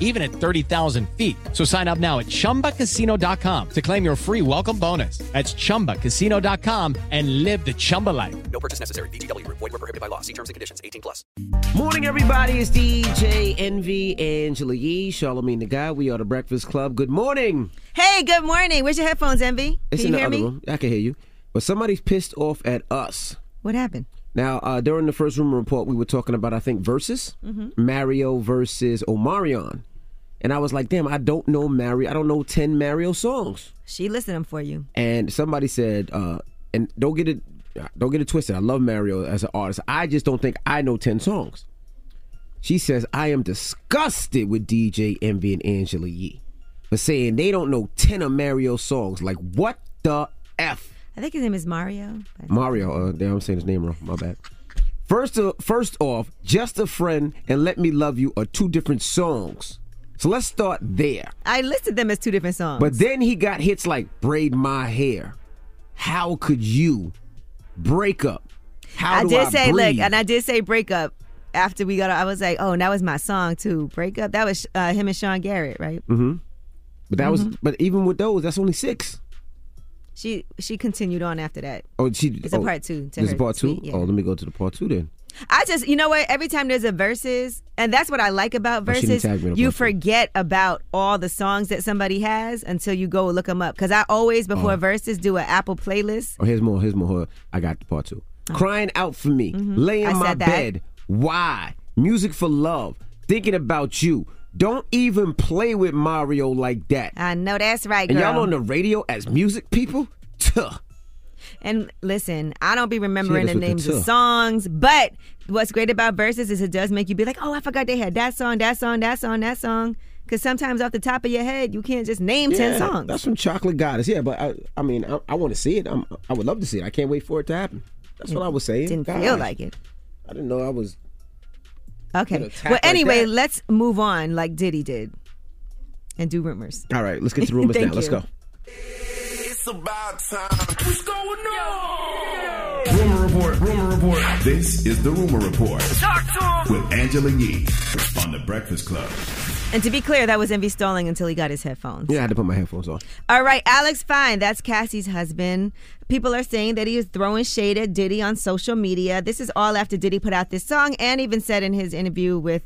even at 30,000 feet. So sign up now at chumbacasino.com to claim your free welcome bonus. That's chumbacasino.com and live the Chumba life. No purchase necessary. VGW. Void were prohibited by law. See terms and conditions. 18 plus. Morning, everybody. It's DJ Envy, Angela Yee, Charlamagne the God. We are the Breakfast Club. Good morning. Hey, good morning. Where's your headphones, Envy? It's Can in you the hear other me? room. I can hear you. But somebody's pissed off at us. What happened? Now, uh, during the first rumor report, we were talking about, I think, Verzuz Mhm. Mario versus Omarion. And I was like, damn, I don't know Mario. I don't know 10 Mario songs. She listed them for you. And somebody said, uh, and don't get it, don't get it twisted. I love Mario as an artist. I just don't think I know 10 songs. She says, I am disgusted with DJ Envy and Angela Yee for saying they don't know 10 of Mario's songs. Like, what the F? I think his name is Mario. Mario, uh, damn, I'm saying his name wrong. My bad. First, uh, first off, "Just a Friend" and "Let Me Love You" are two different songs. So let's start there. I listed them as two different songs. But then he got hits like "Braid My Hair." How could you break up? How I do did I say, breathe? look, and I did say breakup after we got. I was like, oh, and that was my song too. Breakup. That was uh, him and Sean Garrett, right? hmm But that was, Mhm. but even with those, that's only six. She she continued on after that. Oh, she. It's a oh, part two to her part two. yeah. Oh, let me go to the part two then. I just, you know what? Every time there's a Verzuz, and that's what I like about Oh, Verzuz, tag me in the you forget about all the songs that somebody has until you go look them up. Because I always, before Oh. Verzuz, do an Apple playlist. Oh, here's more. Here's more. I got the part two. Crying out for me, lay in Oh. Mm-hmm. I my bed. Why? Music for love. Thinking about you. Don't even play with Mario like that. I know that's right, and y'all on the radio as music people? Tuh. And listen, I don't be remembering the hit us with names the of songs, but what's great about Verzuz is it does make you be like, oh, I forgot they had that song, that song, that song, that song. Because sometimes off the top of your head, you can't just name 10 songs. That's from Chocolate Goddess. Yeah, but I, I mean, I, I want to see it. I'm, I would love to see it. I can't wait for it to happen. That's what I was saying. Didn't Gosh. feel like it. I didn't know I was. Okay. Get Well, anyway, that. let's move on like Diddy did and do rumors. All right, let's get to rumors now. Thank Let's go. It's about time. What's going on? Rumor report, rumor report. This is the rumor report Talk to him. with Angela Yee on the Breakfast Club. And to be clear, that was Envy stalling until he got his headphones. Yeah, I had to put my headphones on. All right, Alex Fine, that's Cassie's husband. People are saying that he is throwing shade at Diddy on social media. This is all after Diddy put out this song and even said in his interview with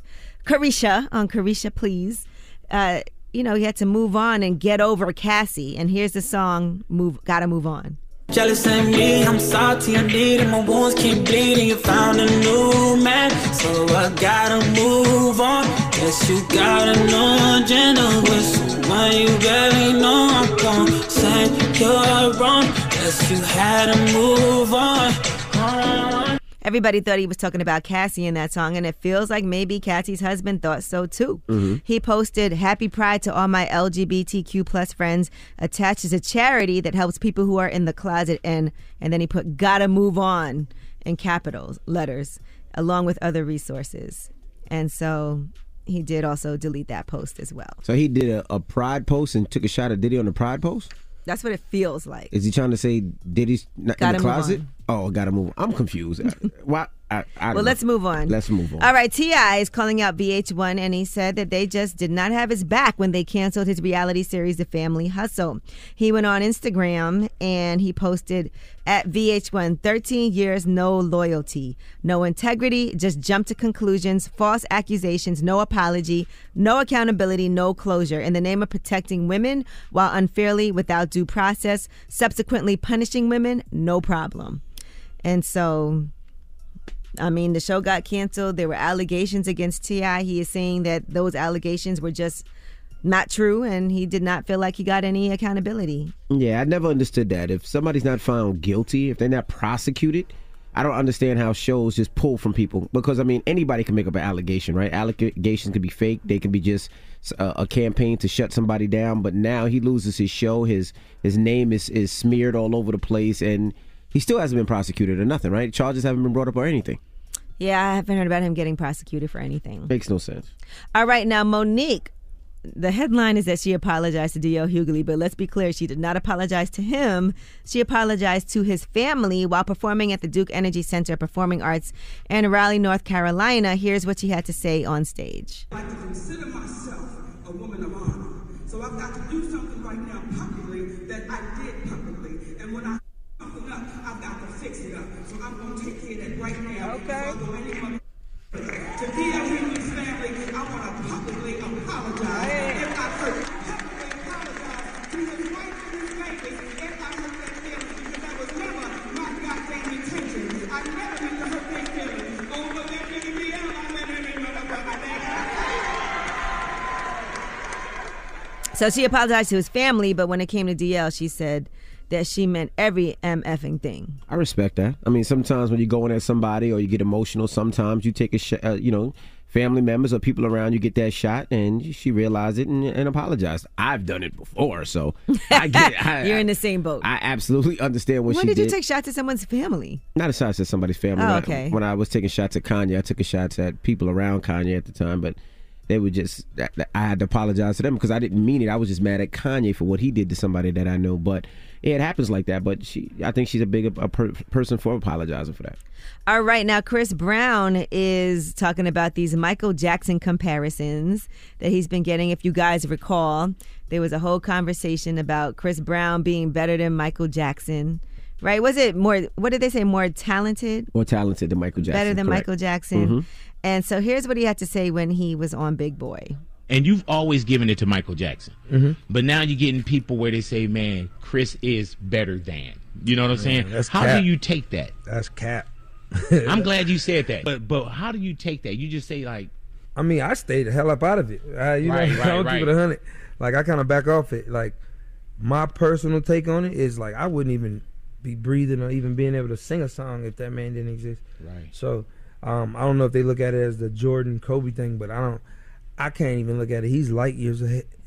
Caresha on Caresha Please, uh, you know, he had to move on and get over Cassie. And here's the song, "Move, Gotta Move On." Jealous of me, I'm salty, I need it. My wounds keep bleeding. You found a new man, so I gotta move on. Guess you got a new agenda with someone you barely know. I'm gon' say you're wrong. Guess you had to move on. Everybody thought he was talking about Cassie in that song, and it feels like maybe Cassie's husband thought so too. Mm-hmm. He posted "Happy Pride to all my LGBTQ plus friends." Attaches a charity that helps people who are in the closet, and and then he put "Gotta move on" in capitals letters, along with other resources. And so he did also delete that post as well. So he did a, a pride post and took a shot at Diddy on the pride post. That's what it feels like. Is he trying to say Diddy's not Gotta in the closet? on. Oh, gotta move. I'm confused. Why? I, I Well, know. let's move on. Let's move on. All right, T.I. is calling out VH1 and he said that they just did not have his back when they canceled his reality series, The Family Hustle. He went on Instagram and he posted at VH1 13 years, no loyalty, no integrity, just jump to conclusions, false accusations, no apology, no accountability, no closure in the name of protecting women while unfairly without due process, subsequently punishing women, no problem. And so I mean, the show got canceled. There were allegations against T.I. He is saying that those allegations were just not true and he did not feel like he got any accountability. Yeah, I never understood that. If somebody's not found guilty, if they're not prosecuted, I don't understand how shows just pull from people. Because I mean, anybody can make up an allegation, right? Allegations can be fake. They can be just a, a campaign to shut somebody down. But now he loses his show. His his name is is smeared all over the place, and he still hasn't been prosecuted or nothing, right? Charges haven't been brought up or anything. Yeah, I haven't heard about him getting prosecuted for anything. Makes no sense. All right, now Mo'Nique. The headline is that she apologized to D.L. Hughley, but let's be clear, she did not apologize to him. She apologized to his family while performing at the Duke Energy Center Performing Arts in Raleigh, North Carolina. Here's what she had to say on stage. I can consider myself a woman of honor. So I've got to do something right now publicly that I did publicly. And when I something up, I've got to fix it up. So I'm going to take care of that right now. Okay. So I go any mother- to D.L. Hughley's family, I want to publicly apologize. If I hurt, publicly apologize to his wife and his baby if I hurt their feelings because that was never my goddamn intention. I never meant to hurt their feelings. Oh, but that really be out. I meant every motherfucker So she apologized to his family, but when it came to DL, she said that she meant every MFing thing. I respect that. I mean, sometimes when you're going at somebody or you get emotional, sometimes you take a shot, uh, you know, family members or people around you get that shot and she realized it and, and apologized. I've done it before, so I get I, You're in the same boat. I absolutely understand what when she did When did you take shots at someone's family? Not a shot at somebody's family. Oh, When I- okay. When I was taking shots at Kanye, I took a shots at people around Kanye at the time, but they were just I had to apologize to them because I didn't mean it. I was just mad at Kanye for what he did to somebody that I know. But yeah, it happens like that. But she, I think she's a big a per, person for apologizing for that. All right, now Chris Brown is talking about these Michael Jackson comparisons that he's been getting. If you guys recall, there was a whole conversation about Chris Brown being better than Michael Jackson. Right? Was it more, what did they say, more talented? More talented than Michael Jackson. better than correct. Michael Jackson. Mhm. And so here's what he had to say when he was on Big Boy. and you've always given it to Michael Jackson. Mhm. But now you're getting people where they say, "Man, Chris is better than." You know what I'm saying? that's how cap. do you take that? That's cap. I'm glad you said that. But but how do you take that? You just say like, I mean, I stayed the hell up out of it. Uh, you Right, know, right, I don't right. keep it a hundred. Like I kind of back off it. Like my personal take on it is like I wouldn't even be breathing or even being able to sing a song if that man didn't exist. Right. So um, I don't know if they look at it as the Jordan Kobe thing, but I don't. I can't even look at it. He's light years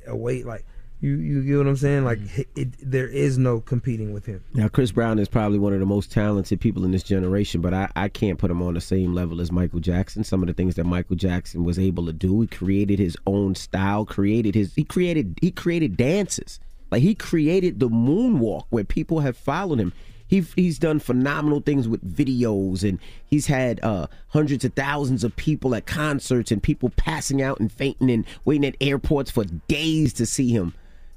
away. Like you, you get what I'm saying? Like Mm-hmm. it, it, there is no competing with him. Now, Chris Brown is probably one of the most talented people in this generation, but I, I can't put him on the same level as Michael Jackson. Some of the things that Michael Jackson was able to do, he created his own style, created his he created he created dances. Like he created the moonwalk where people have followed him. He he's done phenomenal things with videos, and he's had uh, hundreds of thousands of people at concerts, and people passing out and fainting and waiting at airports for days to see him.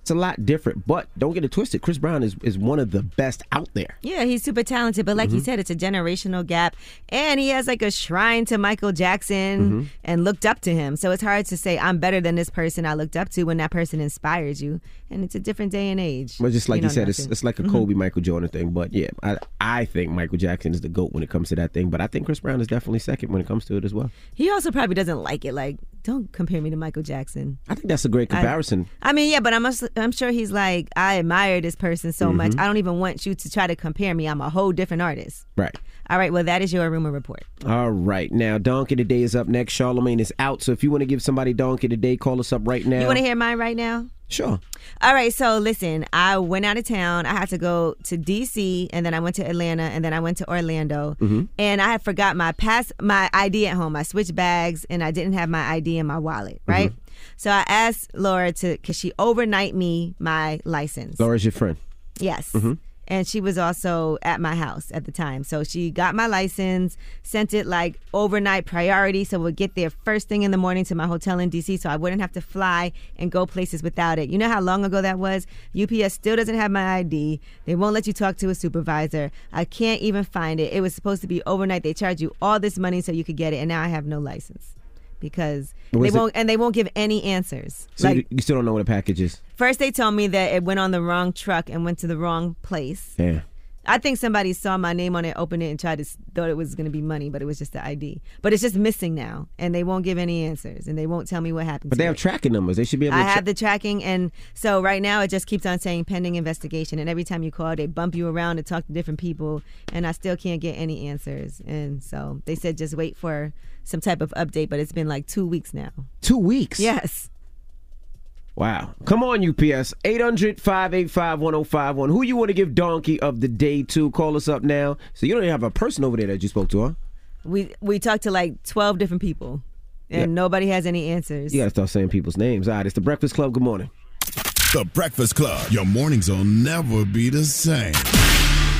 It's a lot different, but don't get it twisted. Chris Brown is, is one of the best out there. Yeah, he's super talented, but like you Mhm. said, it's a generational gap, and he has like a shrine to Michael Jackson Mhm. and looked up to him. So it's hard to say I'm better than this person I looked up to when that person inspires you, and it's a different day and age. But just like you, know, said, it's, it's like a Mhm. Kobe Michael Jordan thing. But yeah, I I think Michael Jackson is the goat when it comes to that thing. But I think Chris Brown is definitely second when it comes to it as well. He also probably doesn't like it. Like, don't compare me to Michael Jackson. I think that's a great comparison. I mean, yeah, but I'm I'm sure he's like, I admire this person so much. Mhm. I don't even want you to try to compare me. I'm a whole different artist. right. All right, well, that is your rumor report. All right. Now, Donkey Today is up next. Charlamagne is out. So if you want to give somebody Donkey Today, call us up right now. You want to hear mine right now? Sure. All right, so listen, I went out of town. I had to go to DC, and then I went to Atlanta, and then I went to Orlando, Mhm. and I had forgot my pass, my ID at home. I switched bags, and I didn't have my ID in my wallet. Right. So I asked Laura to, cause she overnight me my license. Laura's your friend. Yes. Mhm. And she was also at my house at the time. So she got my license, sent it like overnight priority. So we'd get there first thing in the morning to my hotel in DC so I wouldn't have to fly and go places without it. You know how long ago that was? UPS still doesn't have my ID. They won't let you talk to a supervisor. I can't even find it. It was supposed to be overnight. They charge you all this money so you could get it. And now I have no license because they won't, and they won't give any answers. So like, you, you still don't know what a package is. First, they told me that it went on the wrong truck and went to the wrong place. Yeah. I think somebody saw my name on it, opened it, and tried to thought it was going to be money, but it was just the ID. But it's just missing now, and they won't give any answers, and they won't tell me what happened. But they have it. tracking numbers. They should be able I to. have the tracking, and so right now it just keeps on saying pending investigation. And every time you call, they bump you around to talk to different people, and I still can't get any answers. And so they said just wait for some type of update, but it's been like two weeks now. Two weeks? Yes. Wow. Come on, UPS. 800 585 1051. Who you want to give Donkey of the Day to? Call us up now. So you don't even have a person over there that you spoke to, huh? We we talked to like twelve different people, and Yeah. nobody has any answers. You got to start saying people's names. All right, it's the Breakfast Club. Good morning. The Breakfast Club. Your mornings will never be the same.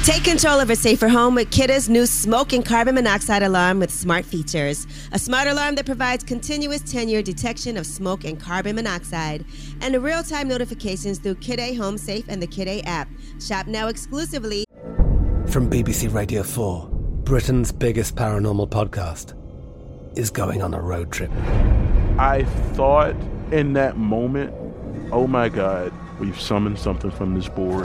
Take control of a safer home with Kidde's new smoke and carbon monoxide alarm with smart features. A smart alarm that provides continuous 10 year detection of smoke and carbon monoxide and real time notifications through Kidde Home Safe and the Kidda app. Shop now exclusively. From BBC Radio 4, Britain's biggest paranormal podcast is going on a road trip. I thought in that moment, oh my God, we've summoned something from this board.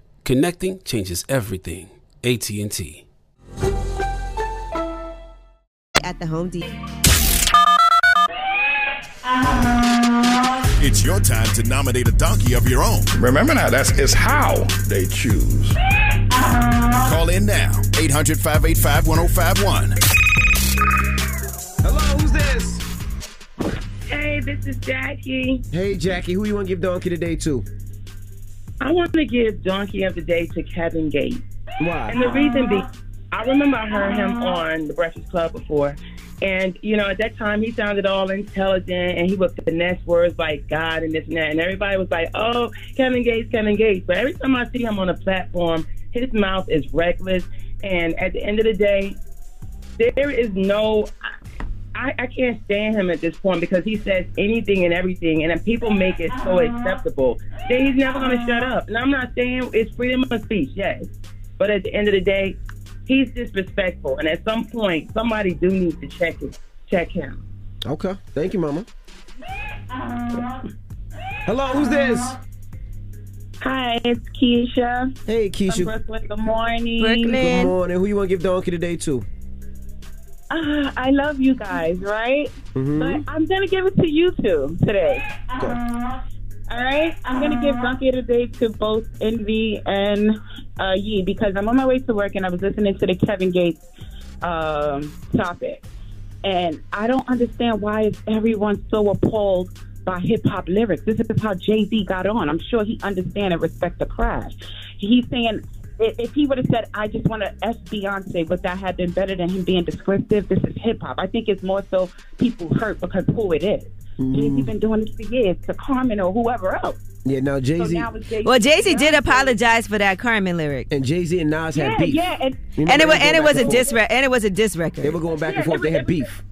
Connecting changes everything. AT&T. At the Home Depot. It's your time to nominate a donkey of your own. Remember now, that's is how they choose. Call in now, 800 585 1051. Hello, who's this? Hey, this is Jackie. Hey, Jackie, who you want to give donkey today to? I want to give Donkey of the Day to Kevin Gates. Why? And the reason be, I remember I heard him on the Breakfast Club before. And, you know, at that time, he sounded all intelligent and he would finesse words like God and this and that. And everybody was like, oh, Kevin Gates, Kevin Gates. But every time I see him on a platform, his mouth is reckless. And at the end of the day, there is no. I, I can't stand him at this point because he says anything and everything, and then people make it so uh-huh. acceptable that he's never going to shut uh-huh. up. And I'm not saying it's freedom of speech, yes, but at the end of the day, he's disrespectful, and at some point, somebody do need to check it, check him. Okay. Thank you, Mama. Uh-huh. Hello, who's this? Hi, it's Keisha. Hey, Keisha. From Brooklyn. Good morning. Good morning. Who you want to give donkey today to? Uh, I love you guys, right? Mhm. But I'm gonna give it to you two today. All right, I'm gonna give Donkey today to both Envy and uh, Yee because I'm on my way to work and I was listening to the Kevin Gates um, topic, and I don't understand why is everyone so appalled by hip hop lyrics. This is how Jay Z got on. I'm sure he understand and respect the craft. He's saying. I- If he would have said, "I just want to S Beyonce," would that have been better than him being descriptive? This is hip hop. I think it's more so people hurt because who it is. Mm-hmm. Jay Z been doing this for years to Carmen or whoever else. Yeah, no, Jay Z. now. Well, Jay Z did apologize for that Carmen lyric. and Jay Z and Nas had beef. yeah, and- Remember And it was and it was a and diss re- and it was a diss record. They were going back and forth. it They had beef.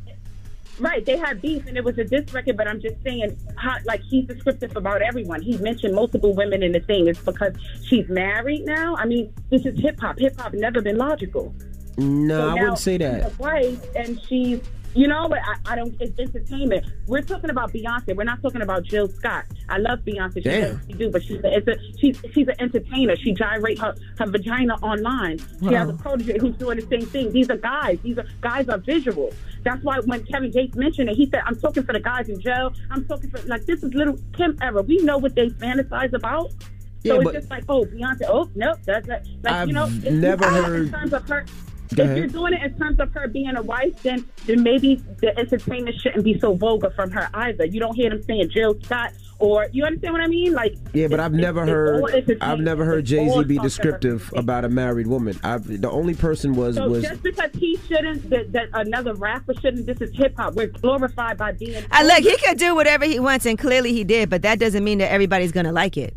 Right, they had beef, and it was a diss record. But I'm just saying, how, like he's descriptive about everyone. He mentioned multiple women in the thing. It's because she's married now. I mean, this is hip hop. Hip hop never been logical. No, So I wouldn't say that. a wife, and she's, you know, but I, I don't. It's entertainment. We're talking about Beyonce. We're not talking about Jill Scott. I love Beyonce. She Damn. does she do, but she's a, it's a, she's she's an entertainer. She gyrate her, her vagina online. She has a protege who's doing the same thing. These are guys. These are guys are visual. That's why when Kevin Gates mentioned it, he said, "I'm talking for the guys in jail. I'm talking for like this is little Kim era. We know what they fantasize about." Yeah, so but- it's just like, oh, Beyonce. Oh, no, that's that. Like I've you know, never do uh, heard- in terms of her. Go if ahead. you're doing it in terms of her being a wife, then then maybe the entertainment shouldn't be so vulgar from her either. You don't hear them saying Jill Scott or you understand what I mean? Like Yeah, but I've never heard. I've never heard Jay Z be talk to her. descriptive about a married woman. I've the only person was So was just because he shouldn't, that, that another rapper shouldn't. This is hip hop. We're glorified by being. I look, he could do whatever he wants, and clearly he did, but that doesn't mean that everybody's gonna like it.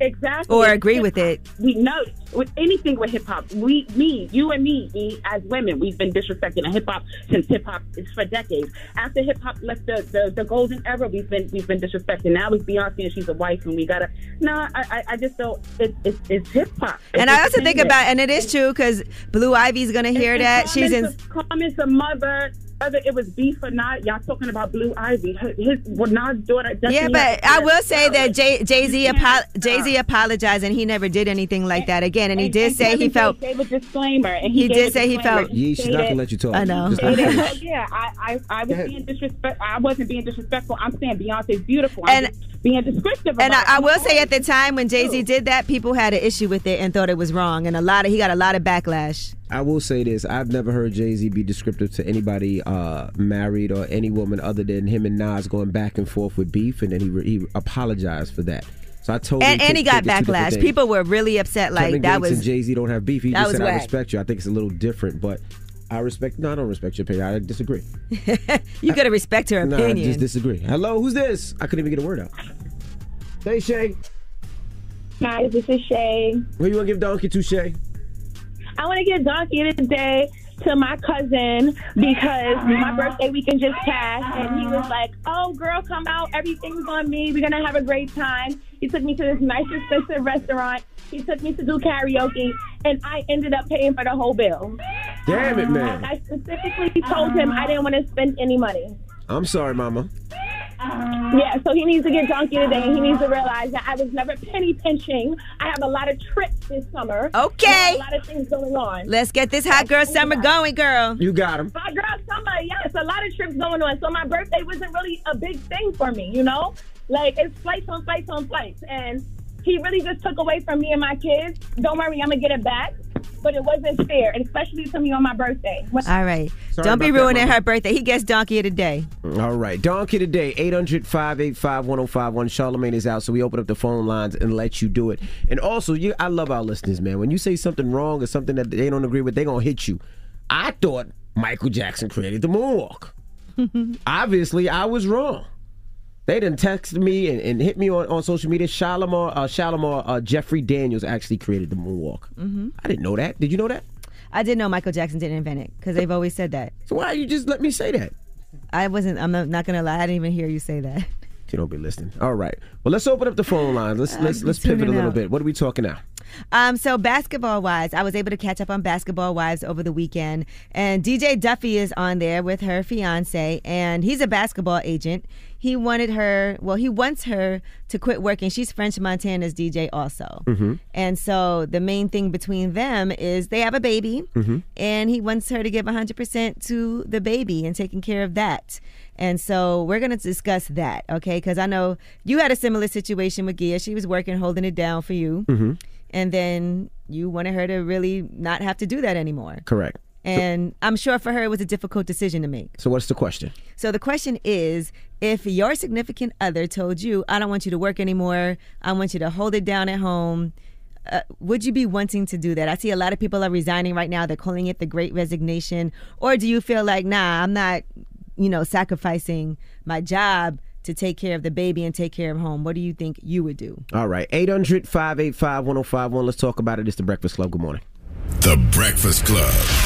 Exactly Or agree with it. We know with anything with hip hop. We, me, you, and me, me as women, we've been disrespecting hip hop since hip hop is for decades. After hip hop left the, the the golden era, we've been we've been disrespecting. Now it's Beyonce and she's a wife, and we gotta. No, I I, I just don't. It's it's, it's hip hop. And I also think about, and it is true because Blue Ivy's gonna hear that. She's in. Comments a mother. Whether it was beef or not, y'all talking about Blue Ivy. Her- His well, Nas' daughter. Yeah, but I will say that Jay Jay Z Jay Z apologized and he never did anything like that again. And he did say he Kevin felt Gates gave a disclaimer, and he he, did say he felt- He Yeah, she's not gonna let you talk. I know. Just let her stated- finish. yeah, I, I, I was being disrespect. I wasn't being disrespectful. I'm saying Beyonce's beautiful. I'm And- just being descriptive. And about I, I will say at the time when Jay Z did that, people had an issue with it and thought it was wrong, and a lot of he got a lot of backlash. I will say this: I've never heard Jay Z be descriptive to anybody uh, married or any woman other than him and Nas going back and forth with beef, and then he re- he apologized for that. So I totally And, and he got think it's backlash. People were really upset. Like Kevin that Gates was and Jay Z don't have beef. He just was said, "I whack. respect you." I think it's a little different, but I respect. No, I don't respect your opinion. I disagree. you gotta respect her opinion. No, I just disagree. Hello, who's this? I couldn't even get a word out. Hey, Shay. Hi, this is Shay. Who you want to give donkey to, Shay? I want to give Donkey today to my cousin because my birthday weekend just passed, and he was like, "Oh, girl, come out. Everything's on me. We're gonna have a great time." He took me to this nice, expensive restaurant. He took me to do karaoke, and I ended up paying for the whole bill. Damn it, man. I specifically told him I didn't want to spend any money. I'm sorry, Mama. Yeah, so he needs to get donkey today. He needs to realize that I was never penny pinching. I have a lot of trips this summer. Okay. A lot of things going on. Let's get this hot girl summer going, girl. You got him. Hot girl summer, yes, a lot of trips going on. So my birthday wasn't really a big thing for me, you know? Like it's flights on flights on flights. And he really just took away from me and my kids. Don't worry, I'm gonna get it back. But it wasn't fair, and especially to me on my birthday. When- All right. Sorry Don't be about that, ruining Mama. her birthday. He gets donkey of the day. All right. Donkey today, 800 585 1051. Charlamagne is out, so we open up the phone lines and let you do it. And also, you, I love our listeners, man. When you say something wrong or something that they don't agree with, they're going to hit you. I thought Michael Jackson created the moonwalk. Obviously, I was wrong. They didn't text me and, and hit me on, on social media. Shalimar, uh, Shalimar uh, Jeffrey Daniels actually created the moonwalk. hmm I didn't know that. Did you know that? I didn't know Michael Jackson didn't invent it because they've always said that. So why you just let me say that? I wasn't. I'm not, not gonna lie. I didn't even hear you say that. You don't be listening. All right. Well, let's open up the phone lines. Let's let's let's pivot a little out. bit. What are we talking now? Um, so basketball wives, I was able to catch up on basketball wives over the weekend, and DJ Duffy is on there with her fiance, and he's a basketball agent. He wanted her, well, he wants her to quit working. She's French Montana's DJ also, Mm-hmm. and so the main thing between them is they have a baby, Mm-hmm. and he wants her to give 100% to the baby and taking care of that. And so we're going to discuss that, okay? Because I know you had a similar situation with Gia. She was working, holding it down for you Mm-hmm. and then you wanted her to really not have to do that anymore. Correct. And I'm sure for her it was a difficult decision to make. So what's the question? So the question is if your significant other told you, I don't want you to work anymore, I want you to hold it down at home, uh, would you be wanting to do that? I see a lot of people are resigning right now. They're calling it the great resignation. Or do you feel like, nah, I'm not, you know, sacrificing my job to take care of the baby and take care of home? What do you think you would do? All right. 800 585 1051. Let's talk about it. It's the Breakfast Club. Good morning. The Breakfast Club.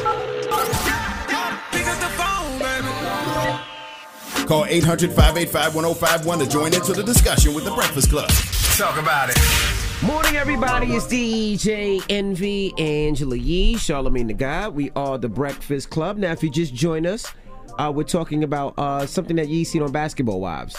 Call 800 585 1051 to join into the discussion with the Breakfast Club. Talk about it. Morning, everybody. It's DJ Envy, Angela Yee, Charlamagne the God. We are the Breakfast Club. Now, if you just join us, uh, we're talking about uh, something that Yee seen on Basketball Wives.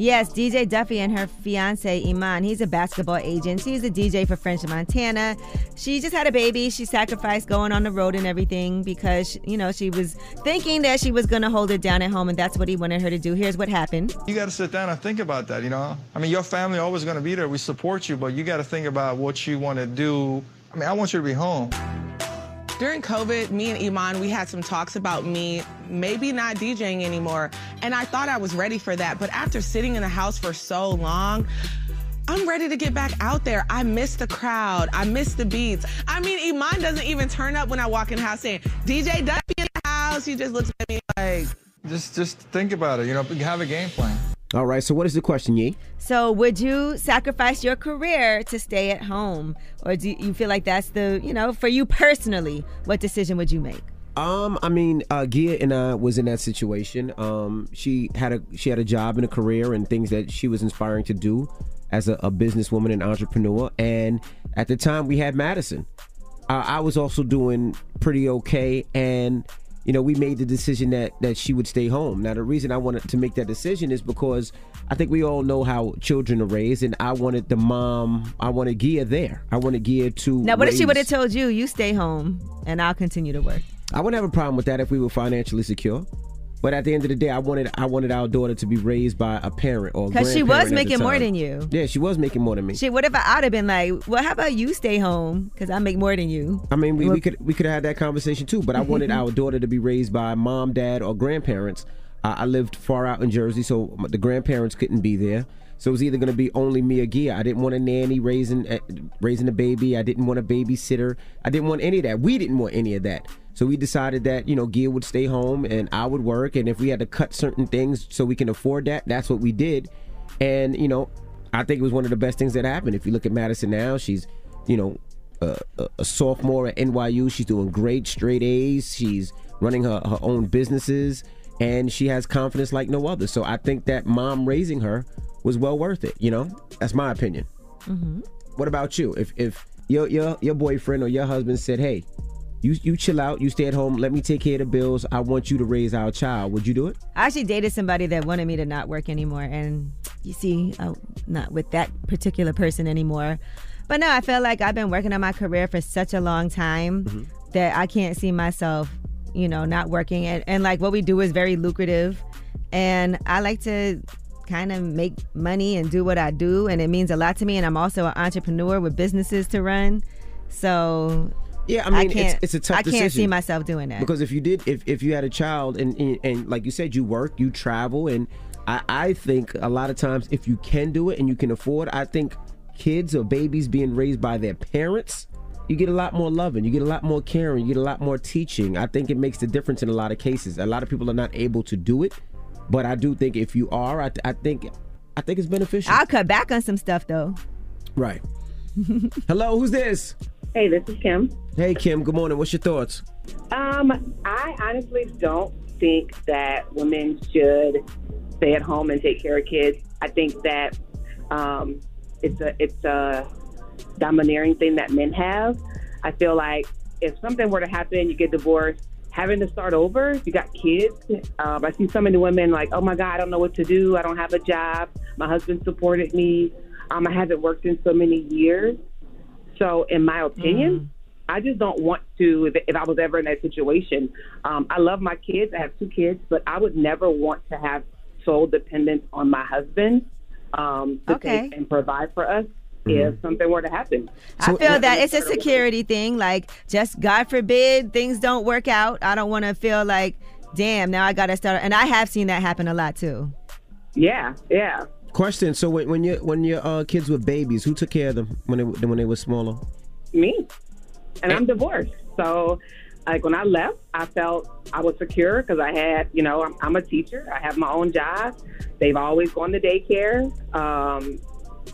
Yes, DJ Duffy and her fiance Iman. He's a basketball agent. She's a DJ for French Montana. She just had a baby. She sacrificed going on the road and everything because you know she was thinking that she was going to hold it down at home, and that's what he wanted her to do. Here's what happened. You got to sit down and think about that. You know, I mean, your family always going to be there. We support you, but you got to think about what you want to do. I mean, I want you to be home. During COVID, me and Iman, we had some talks about me maybe not DJing anymore. And I thought I was ready for that. But after sitting in the house for so long, I'm ready to get back out there. I miss the crowd. I miss the beats. I mean, Iman doesn't even turn up when I walk in the house saying, DJ Duffy in the house. He just looks at me like, Just, just think about it. You know, have a game plan. All right, so what is the question, Yee? So, would you sacrifice your career to stay at home, or do you feel like that's the you know for you personally? What decision would you make? Um, I mean, uh, Gia and I was in that situation. Um, she had a she had a job and a career and things that she was inspiring to do as a, a businesswoman and entrepreneur. And at the time, we had Madison. Uh, I was also doing pretty okay, and you know, we made the decision that that she would stay home. Now, the reason I wanted to make that decision is because I think we all know how children are raised, and I wanted the mom, I wanted Gia there. I wanted Gia to. Now, what if she would have told you, you stay home and I'll continue to work? I wouldn't have a problem with that if we were financially secure. But at the end of the day, I wanted I wanted our daughter to be raised by a parent or Because she was grandparent at the making more than you. Yeah, she was making more than me. Shit, what if I, I'd have been like, well, how about you stay home? Because I make more than you. I mean, we, we could we could have had that conversation too. But I wanted our daughter to be raised by mom, dad, or grandparents. Uh, I lived far out in Jersey, so the grandparents couldn't be there. So it was either going to be only me or Gia. I didn't want a nanny raising uh, raising a baby. I didn't want a babysitter. I didn't want any of that. We didn't want any of that. So we decided that you know Gia would stay home and I would work, and if we had to cut certain things so we can afford that, that's what we did. And you know, I think it was one of the best things that happened. If you look at Madison now, she's you know a, a- sophomore at NYU. She's doing great, straight A's. She's running her, her own businesses, and she has confidence like no other. So I think that mom raising her was well worth it. You know, that's my opinion. Mm-hmm. What about you? If if your your your boyfriend or your husband said, "Hey, you you chill out, you stay at home, let me take care of the bills. I want you to raise our child," would you do it? I actually dated somebody that wanted me to not work anymore, and you see, I'm not with that particular person anymore. But no, I feel like I've been working on my career for such a long time mm-hmm. that I can't see myself, you know, not working. And, and like what we do is very lucrative, and I like to kind of make money and do what I do, and it means a lot to me. And I'm also an entrepreneur with businesses to run, so Yeah, I mean, can't, it's, it's a tough I can't see myself doing that. Because if you did, if, if you had a child and, and and like you said, you work, you travel, and I, I think a lot of times if you can do it and you can afford, I think kids or babies being raised by their parents, you get a lot more loving, you get a lot more caring, you get a lot more teaching. I think it makes the difference in a lot of cases. A lot of people are not able to do it, but I do think if you are, I, I think I think it's beneficial. I'll cut back on some stuff though. right. Hello, who's this? Hey, this is Kim. Hey Kim, good morning. What's your thoughts? Um, I honestly don't think that women should stay at home and take care of kids. I think that um, it's a it's a domineering thing that men have. I feel like if something were to happen, you get divorced, having to start over. You got kids. Um, I see so many women like, oh my God, I don't know what to do. I don't have a job. My husband supported me. Um, I haven't worked in so many years. So, in my opinion, I just don't want to, if, if I was ever in that situation, um, I love my kids. I have two kids, but I would never want to have sole dependence on my husband um, to Okay. take and provide for us Mm-hmm. if something were to happen. I feel that it's a security thing. Like, just God forbid things don't work out. I don't want to feel like, damn, now I got to start. And I have seen that happen a lot too. Yeah, yeah. Question: So when when your when your uh, kids were babies, who took care of them when they when they were smaller? me. And I'm divorced. So, like, when I left, I felt I was secure because I had, you know, I'm, I'm a teacher. I have my own job. They've always gone to daycare. Um,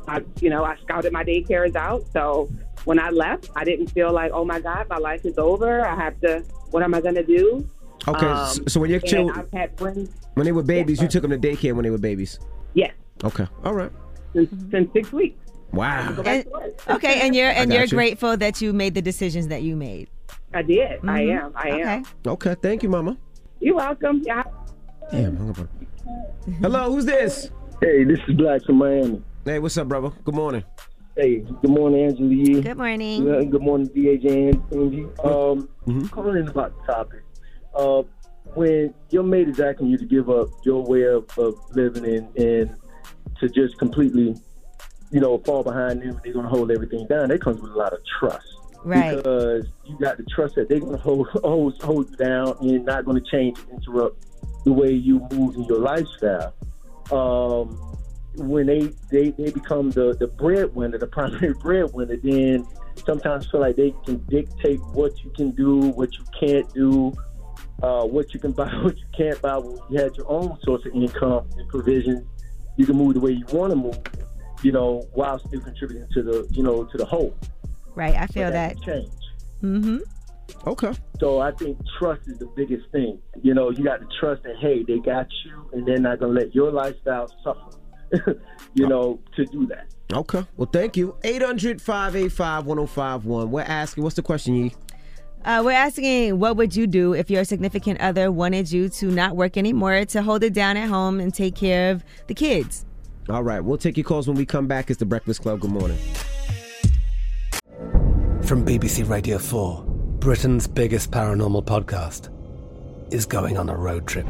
I, you know, I scouted my daycares out. So when I left, I didn't feel like, oh my God, my life is over. I have to, what am I going to do? Okay, Um, so when your children I've had friends, when they were babies, you took them to daycare when they were babies. yes, Okay, all right. since, since six weeks. Wow. Go back to work. Okay, and you're and you're you. grateful that you made the decisions that you made. I did. I Mhm. am. I am. Okay, thank you, Mama. You're welcome. Yeah. Damn, hung up on- Hello, who's this? Hey, this is Black from Miami. Hey, what's up, brother? Good morning. Hey, good morning, Angela Yee. Good morning. Good morning, DAJ Angie. Um, Mm-hmm. calling in about the topic. Uh, when your mate is asking you to give up your way of, of living and, and to just completely, you know, fall behind them and they're going to hold everything down, that comes with a lot of trust. Right. Because you got to trust that they're going to hold, hold, hold you down and not going to change, interrupt the way you move in your lifestyle. Um, when they, they, they become the, the breadwinner, the primary breadwinner, then sometimes feel like they can dictate what you can do, what you can't do, uh, what you can buy, what you can't buy. When you had your own source of income and provision, you can move the way you want to move, you know, while still contributing to the, you know, to the whole. Right. I feel But that. change. Mm-hmm. Okay. So I think trust is the biggest thing. You know, you got to trust that hey, they got you, and they're not gonna let your lifestyle suffer. you know, to do that. Okay. Well, thank you. 800 585 1051. We're asking, what's the question, Yee? Uh, we're asking, what would you do if your significant other wanted you to not work anymore, to hold it down at home and take care of the kids? All right, we'll take your calls when we come back. It's the Breakfast Club. Good morning. From BBC Radio 4, Britain's biggest paranormal podcast is going on a road trip.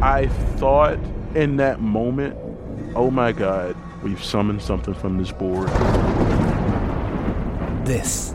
I thought in that moment, oh my God, we've summoned something from this board. This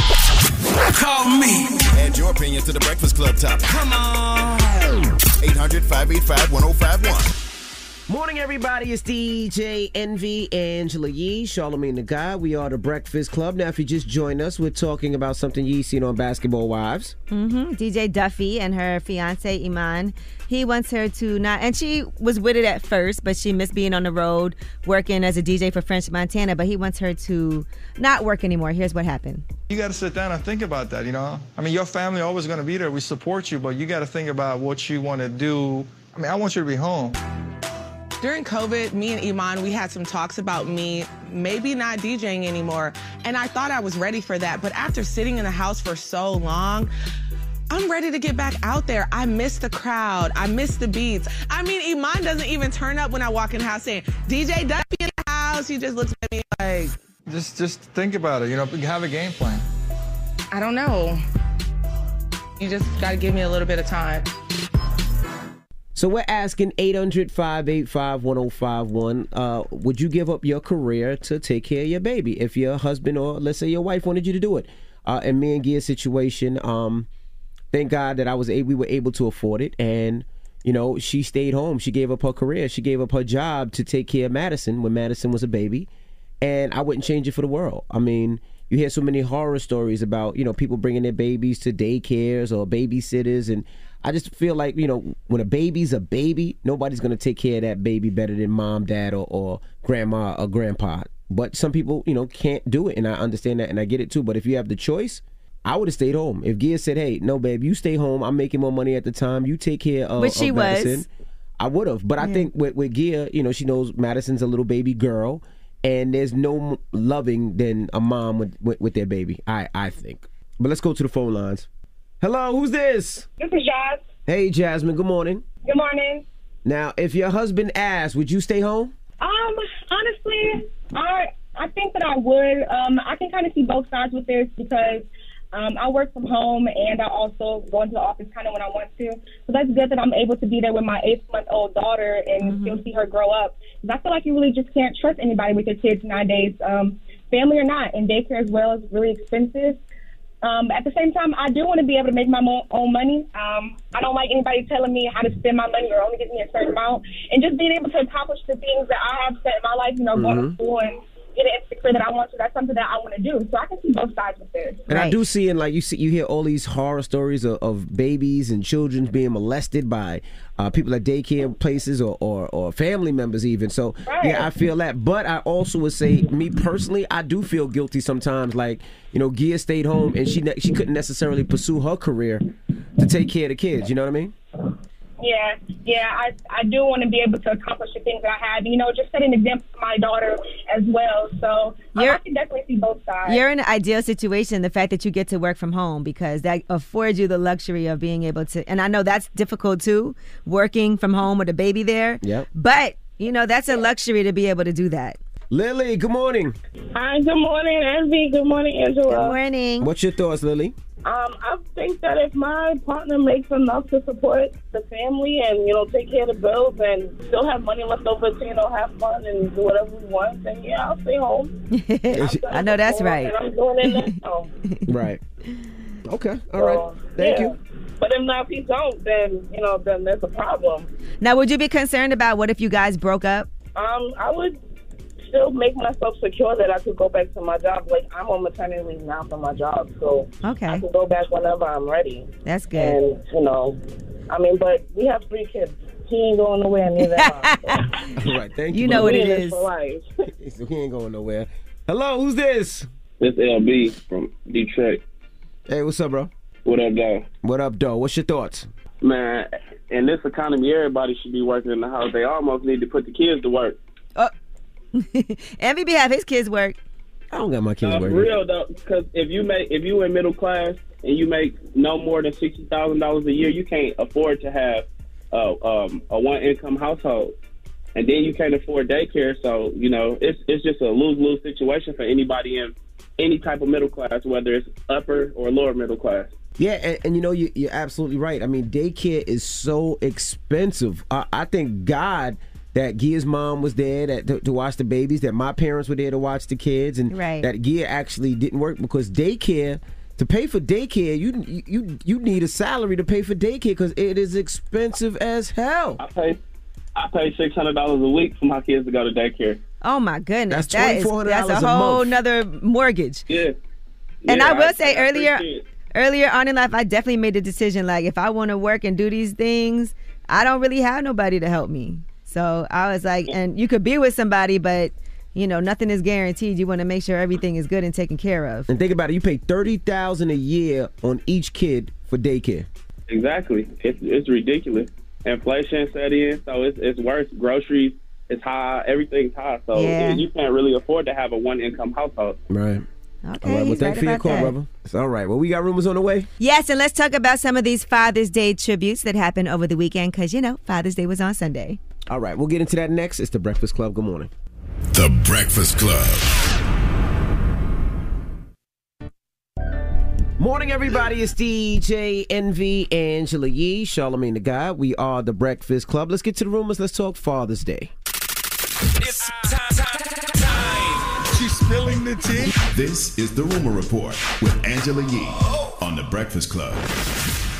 Call me. Add your opinion to the Breakfast Club topic. Come on. 800 585 1051. Morning, everybody. It's DJ Envy, Angela Yee, Charlamagne the God. We are the Breakfast Club. Now, if you just join us, we're talking about something Yee seen on Basketball Wives. Mm-hmm. DJ Duffy and her fiance Iman. He wants her to not, and she was with it at first, but she missed being on the road working as a DJ for French Montana. But he wants her to not work anymore. Here's what happened. You got to sit down and think about that, you know? I mean, your family always going to be there. We support you, but you got to think about what you want to do. I mean, I want you to be home. During COVID, me and Iman, we had some talks about me maybe not DJing anymore. And I thought I was ready for that. But after sitting in the house for so long, I'm ready to get back out there. I miss the crowd. I miss the beats. I mean, Iman doesn't even turn up when I walk in the house saying, DJ Duffy in the house. He just looks at me like, Just, just think about it. You know, have a game plan. I don't know. You just got to give me a little bit of time. So we're asking 800-585-1051, uh, would you give up your career to take care of your baby if your husband or let's say your wife wanted you to do it? Uh, in me and Gia's situation, um, thank God that I was able, we were able to afford it and you know, she stayed home. She gave up her career. She gave up her job to take care of Madison when Madison was a baby. And I wouldn't change it for the world. I mean, you hear so many horror stories about, you know, people bringing their babies to daycares or babysitters. And I just feel like, you know, when a baby's a baby, nobody's going to take care of that baby better than mom, dad, or, or grandma or grandpa. But some people, you know, can't do it. And I understand that and I get it too. But if you have the choice, I would have stayed home. If Gia said, "Hey, no, babe, you stay home. I'm making more money at the time. You take care of." Which she of was. Madison," I would have. But I think with with Gia, you know, she knows Madison's a little baby girl, and there's no loving than a mom with, with with their baby. I I think. But let's go to the phone lines. Hello, who's this? This is Jazz. Hey, Jasmine. Good morning. Good morning. Now, if your husband asked, would you stay home? Um, honestly, I I think that I would. Um, I can kind of see both sides with this because um, I work from home and I also go into the office kind of when I want to. So that's good that I'm able to be there with my eight month old daughter and still see her grow up. Because I feel like you really just can't trust anybody with your kids nowadays, um, family or not. And daycare as well is really expensive. Um, at the same time, I do want to be able to make my mo- own money. Um, I don't like anybody telling me how to spend my money or only giving me a certain amount. And just being able to accomplish the things that I have set in my life, you know, going to school and getting into the career that I want to, that's something that I want to do. So I can see both sides of this. And I do see, and like you see, you hear all these horror stories of, of babies and children being molested by uh, people at daycare places or, or, or family members, even. So yeah, I feel that. But I also would say, me personally, I do feel guilty sometimes. Like you know, Gia stayed home and she ne- she couldn't necessarily pursue her career to take care of the kids. You know what I mean? Yeah, yeah, I I do want to be able to accomplish the things that I have. You know, just set an example for my daughter as well. So um, I can definitely see both sides. You're in an ideal situation, the fact that you get to work from home because that affords you the luxury of being able to. And I know that's difficult too, working from home with a baby there. Yep. But you know that's a luxury to be able to do that. Lily, good morning. Hi, good morning, Envy. Good morning, Angela. Good morning. What's your thoughts, Lily? Um, I think that if my partner makes enough to support the family and you know take care of the bills and still have money left over to you know have fun and do whatever we want, then yeah, I'll stay home. I know that's right. And I'm doing it now. Right. Okay. All right. Thank yeah. you. But if not, if he don't, then you know, then there's a problem. Now, would you be concerned about what if you guys broke up? Um, I would still make myself secure that I could go back to my job. Like I'm on maternity leave now for my job, so Okay. I can go back whenever I'm ready. That's good. And you know, I mean, but we have three kids. He ain't going nowhere neither. am I. All right. Thank you. You know what it is. We is. for life. He ain't going nowhere. Hello, who's this? This LB from Detroit. Hey, what's up, bro? What up, though? What up, though? What's your thoughts? Man, in this economy, everybody should be working in the house. They almost need to put the kids to work. Uh, MVP have his kids work. I don't got my kids Uh, working. for real though, because if you make if you in middle class and you make no more than sixty thousand dollars a year, you can't afford to have uh, um, a one income household, and then you can't afford daycare. So you know it's it's just a lose lose situation for anybody in any type of middle class, whether it's upper or lower middle class. Yeah, and, and you know you, you're absolutely right. I mean, daycare is so expensive. I, I thank God that Gia's mom was there that, to, to watch the babies, that my parents were there to watch the kids, and Right. that Gia actually didn't work because daycare. To pay for daycare, you you you, you need a salary to pay for daycare because it is expensive as hell. I pay I pay six hundred dollars a week for my kids to go to daycare. Oh my goodness, That's that is that's $2,400 a a whole month. nother mortgage. Yeah. And Yeah, I will I- say I earlier, earlier on in life, I definitely made the decision like if I want to work and do these things, I don't really have nobody to help me. So I was like, and you could be with somebody, but you know nothing is guaranteed. You want to make sure everything is good and taken care of. And think about it, you pay thirty thousand a year on each kid for daycare. Exactly. It's it's ridiculous. Inflation set in, so it's it's worse. Groceries is high. Everything's high. So Yeah. you can't really afford to have a one income household. Right. Okay, all right. Well, he's thanks right for your call, that. brother. It's all right. Well, we got rumors on the way. Yes, and let's talk about some of these Father's Day tributes that happened over the weekend because you know Father's Day was on Sunday. All right, we'll get into that next. It's the Breakfast Club. Good morning. The Breakfast Club. Morning, everybody. It's DJ Envy Angela Yee, Charlamagne the God. We are the Breakfast Club. Let's get to the rumors. Let's talk Father's Day. It's time. She's spilling the tea. This is the Rumor Report with Angela Yee on the Breakfast Club.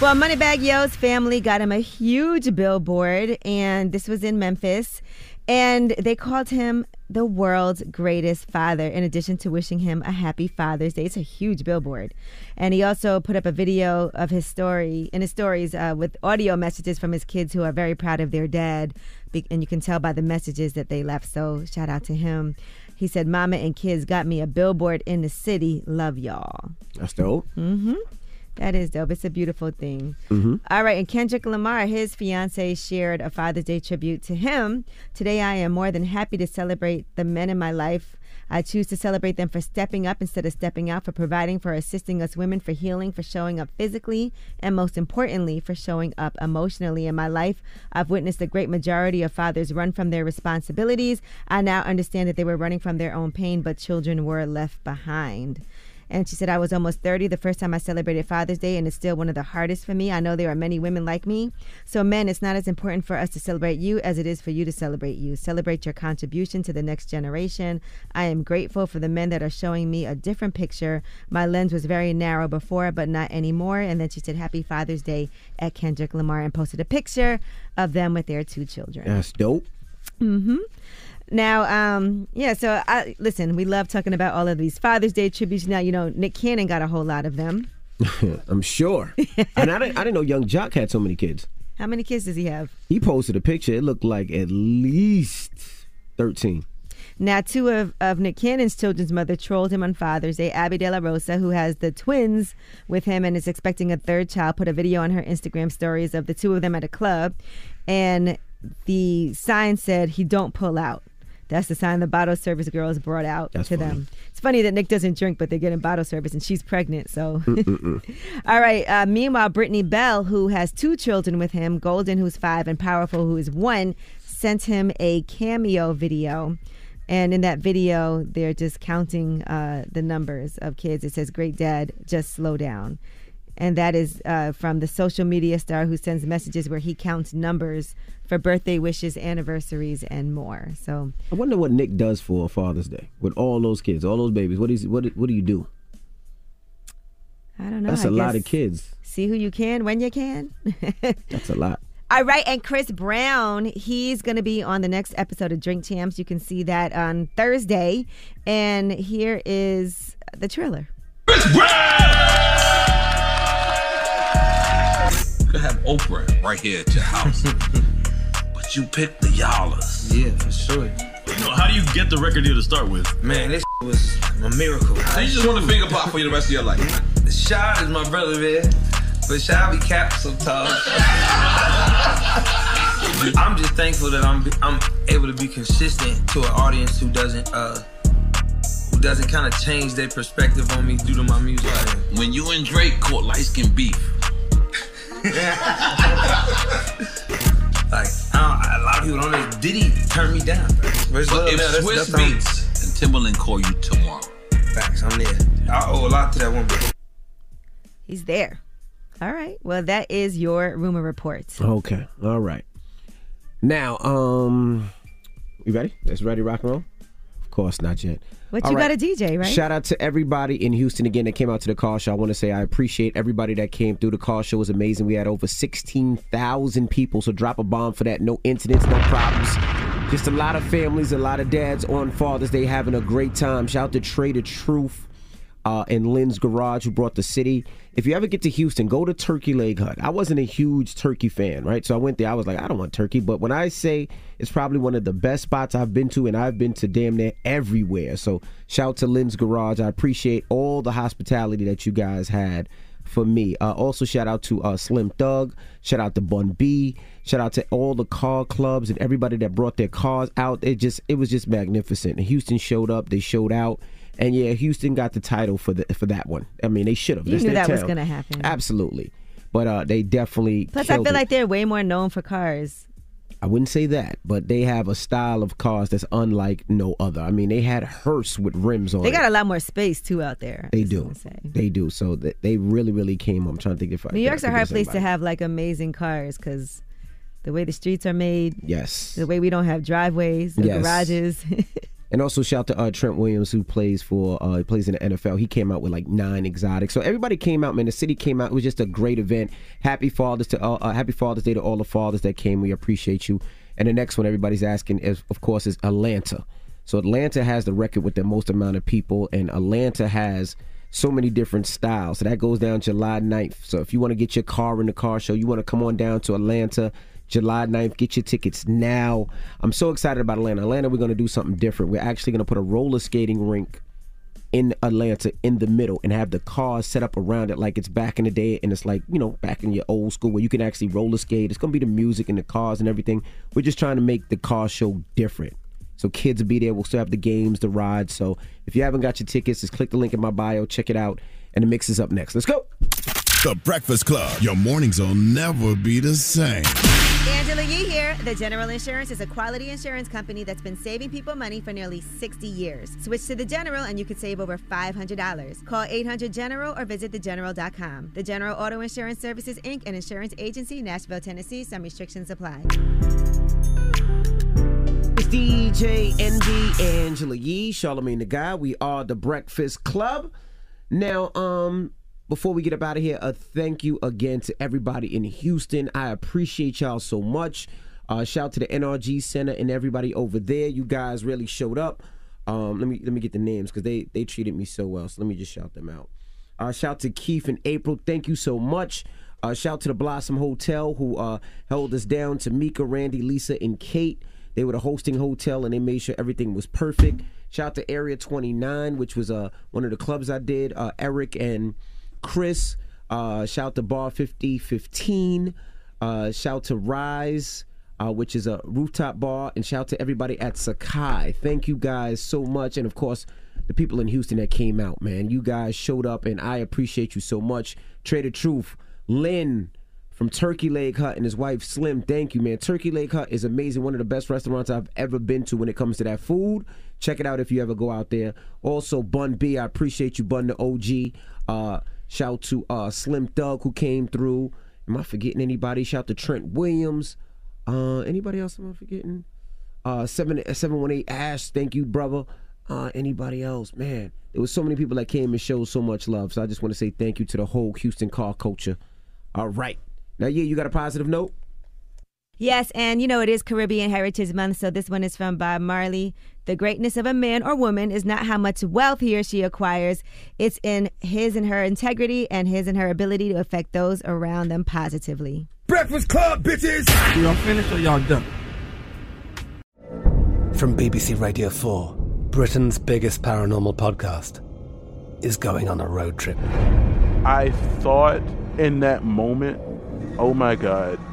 Well, Moneybagg Yo's family got him a huge billboard, and this was in Memphis. And they called him the world's greatest father, in addition to wishing him a happy Father's Day. It's a huge billboard. And he also put up a video of his story, in his stories, uh, with audio messages from his kids who are very proud of their dad. Be- And you can tell by the messages that they left. So shout out to him. He said, Mama and kids got me a billboard in the city. Love y'all. That's dope. Mm-hmm. That is dope. It's a beautiful thing. Mm-hmm. All right, and Kendrick Lamar, his fiance, shared a Father's Day tribute to him. Today, I am more than happy to celebrate the men in my life. I choose to celebrate them for stepping up instead of stepping out, for providing, for assisting us women, for healing, for showing up physically, and most importantly, for showing up emotionally. In my life, I've witnessed the great majority of fathers run from their responsibilities. I now understand that they were running from their own pain, but children were left behind. And she said, I was almost 30 the first time I celebrated Father's Day, and it's still one of the hardest for me. I know there are many women like me. So, men, it's not as important for us to celebrate you as it is for you to celebrate you. Celebrate your contribution to the next generation. I am grateful for the men that are showing me a different picture. My lens was very narrow before, but not anymore. And then she said, Happy Father's Day at Kendrick Lamar and posted a picture of them with their two children. That's dope. Mm-hmm. Now, um, yeah, so I listen, we love talking about all of these Father's Day tributes. Now, you know, Nick Cannon got a whole lot of them. I'm sure. and I didn't, I didn't know Yung Joc had so many kids. How many kids does he have? He posted a picture. It looked like at least 13. Now, two of, of Nick Cannon's children's mother trolled him on Father's Day. Abby De La Rosa, who has the twins with him and is expecting a third child, put a video on her Instagram stories of the two of them at a club. And the sign said, he don't pull out. That's the sign the bottle service girls brought out That's to funny. them. It's funny that Nick doesn't drink, but they're getting bottle service, and she's pregnant. So, all right. Uh, meanwhile, Brittany Bell, who has two children with him, Golden, who's five, and Powerful, who is one, sent him a cameo video. And in that video, they're just counting uh, the numbers of kids. It says, Great Dad, just slow down. And that is uh, from the social media star who sends messages where he counts numbers for birthday wishes, anniversaries, and more. So, I wonder what Nick does for Father's Day with all those kids, all those babies. What is what? What do you do? I don't know. That's a a lot of kids. See who you can when you can. That's a lot. All right, and Chris Brown, he's going to be on the next episode of Drink Champs. You can see that on Thursday. And here is the trailer. You could have Oprah right here at your house. but you picked the Yallas. Yeah, for sure. How do you get the record deal to start with? Man, this was a miracle. So you just want a finger pop for the rest of your life? The shot is my brother, man. But shall be capped sometimes. I'm just thankful that I'm I'm able to be consistent to an audience who doesn't uh who doesn't kind of change their perspective on me due to my music. When you and Drake caught light skin beef. Like I don't, a lot of people don't know. Diddy turn me down. But, it's But love if now, Swiss that's on- Beats and Timberland call you tomorrow, Facts, I'm there. I owe a lot to that woman. He's there. All right. Well, that is your rumor report. Okay. All right. Now, um, you ready? Let's ready rock and roll? Of course, not yet. What All you right. got a DJ, right? Shout out to everybody in Houston again that came out to the call show. I want to say I appreciate everybody that came through. The call show was amazing. We had over 16,000 people, so drop a bomb for that. No incidents, no problems. Just a lot of families, a lot of dads on Father's Day having a great time. Shout out to Trae tha Truth uh, and Lynn's Garage who brought the city. If you ever get to Houston, go to Turkey Leg Hut. I wasn't a huge turkey fan, right? So I went there. I was like, I don't want turkey. But when I say it's probably one of the best spots I've been to, and I've been to damn near everywhere. So shout out to Lynn's Garage. I appreciate all the hospitality that you guys had for me. Uh, also, shout out to uh, Slim Thug. Shout out to Bun B. Shout out to all the car clubs and everybody that brought their cars out. It just it was just magnificent. Houston showed up. They showed out. And yeah, Houston got the title for the for that one. I mean, they should have. You knew that was gonna happen. Absolutely. But uh, they definitely. Plus, I feel it. like they're way more known for cars. I wouldn't say that, but they have a style of cars that's unlike no other. I mean, they had hearse with rims on. They it. got a lot more space too out there. They do. They do. So th- they really, really came. I'm trying to think if I. New York's I a hard place to have like amazing cars because the way the streets are made, Yes. the way we don't have driveways, Yes. garages. And also shout to uh, Trent Williams who plays for uh, he plays in the NFL. He came out with like nine exotics. So everybody came out, man. The city came out. It was just a great event. Happy Father's to uh, uh, Happy Father's Day to all the fathers that came. We appreciate you. And the next one everybody's asking is of course is Atlanta. So Atlanta has the record with the most amount of people, and Atlanta has so many different styles. So that goes down July 9th. So if you want to get your car in the car show, you want to come on down to Atlanta. July 9th. Get your tickets now. I'm so excited about Atlanta. Atlanta, we're going to do something different. We're actually going to put a roller skating rink in Atlanta in the middle and have the cars set up around it like it's back in the day and it's like, you know, back in your old school where you can actually roller skate. It's going to be the music and the cars and everything. We're just trying to make the car show different. So kids will be there. We'll still have the games, the rides. So if you haven't got your tickets, just click the link in my bio, check it out, and the mix is up next. Let's go. The Breakfast Club. Your mornings will never be the same. Angela Yee here. The General Insurance is a quality insurance company that's been saving people money for nearly 60 years. Switch to the General and you could save over $500. Call 800 General or visit thegeneral.com. The General Auto Insurance Services Inc., an insurance agency, Nashville, Tennessee. Some restrictions apply. It's DJ Envy Angela Yee, Charlamagne the God. We are the Breakfast Club. Now, um, before we get up out of here, a thank you again to everybody in Houston. I appreciate y'all so much. Uh, shout out to the NRG Center and everybody over there. You guys really showed up. Um, let me let me get the names because they they treated me so well. So let me just shout them out. Uh, shout to Keith and April. Thank you so much. Uh, shout to the Blossom Hotel who uh, held us down. To Mika, Randy, Lisa, and Kate. They were the hosting hotel and they made sure everything was perfect. Shout out to Area 29, which was uh, one of the clubs I did. Uh, Eric and Chris. Uh, shout to Bar 5015. Uh, shout to Rise, uh, which is a rooftop bar. And shout to everybody at Sakai. Thank you guys so much. And of course, the people in Houston that came out, man. You guys showed up and I appreciate you so much. Trae tha Truth, Lynn from Turkey Leg Hut and his wife Slim. Thank you, man. Turkey Leg Hut is amazing. One of the best restaurants I've ever been to when it comes to that food. Check it out if you ever go out there. Also, Bun B, I appreciate you, Bun the OG. Uh, shout to uh, Slim Thug who came through. Am I forgetting anybody? Shout to Trent Williams. Uh, anybody else am I forgetting? Uh, seven seven one eight Ash. Thank you, brother. Uh, anybody else? Man, there was so many people that came and showed so much love. So I just want to say thank you to the whole Houston car culture. All right. Now, yeah, you got a positive note? Yes, and you know it is Caribbean Heritage Month, so this one is from Bob Marley. The greatness of a man or woman is not how much wealth he or she acquires, it's in his and her integrity and his and her ability to affect those around them positively. Breakfast Club, bitches! Y'all finished or y'all done? From BBC Radio 4, Britain's biggest paranormal podcast is going on a road trip. I thought in that moment, oh my God,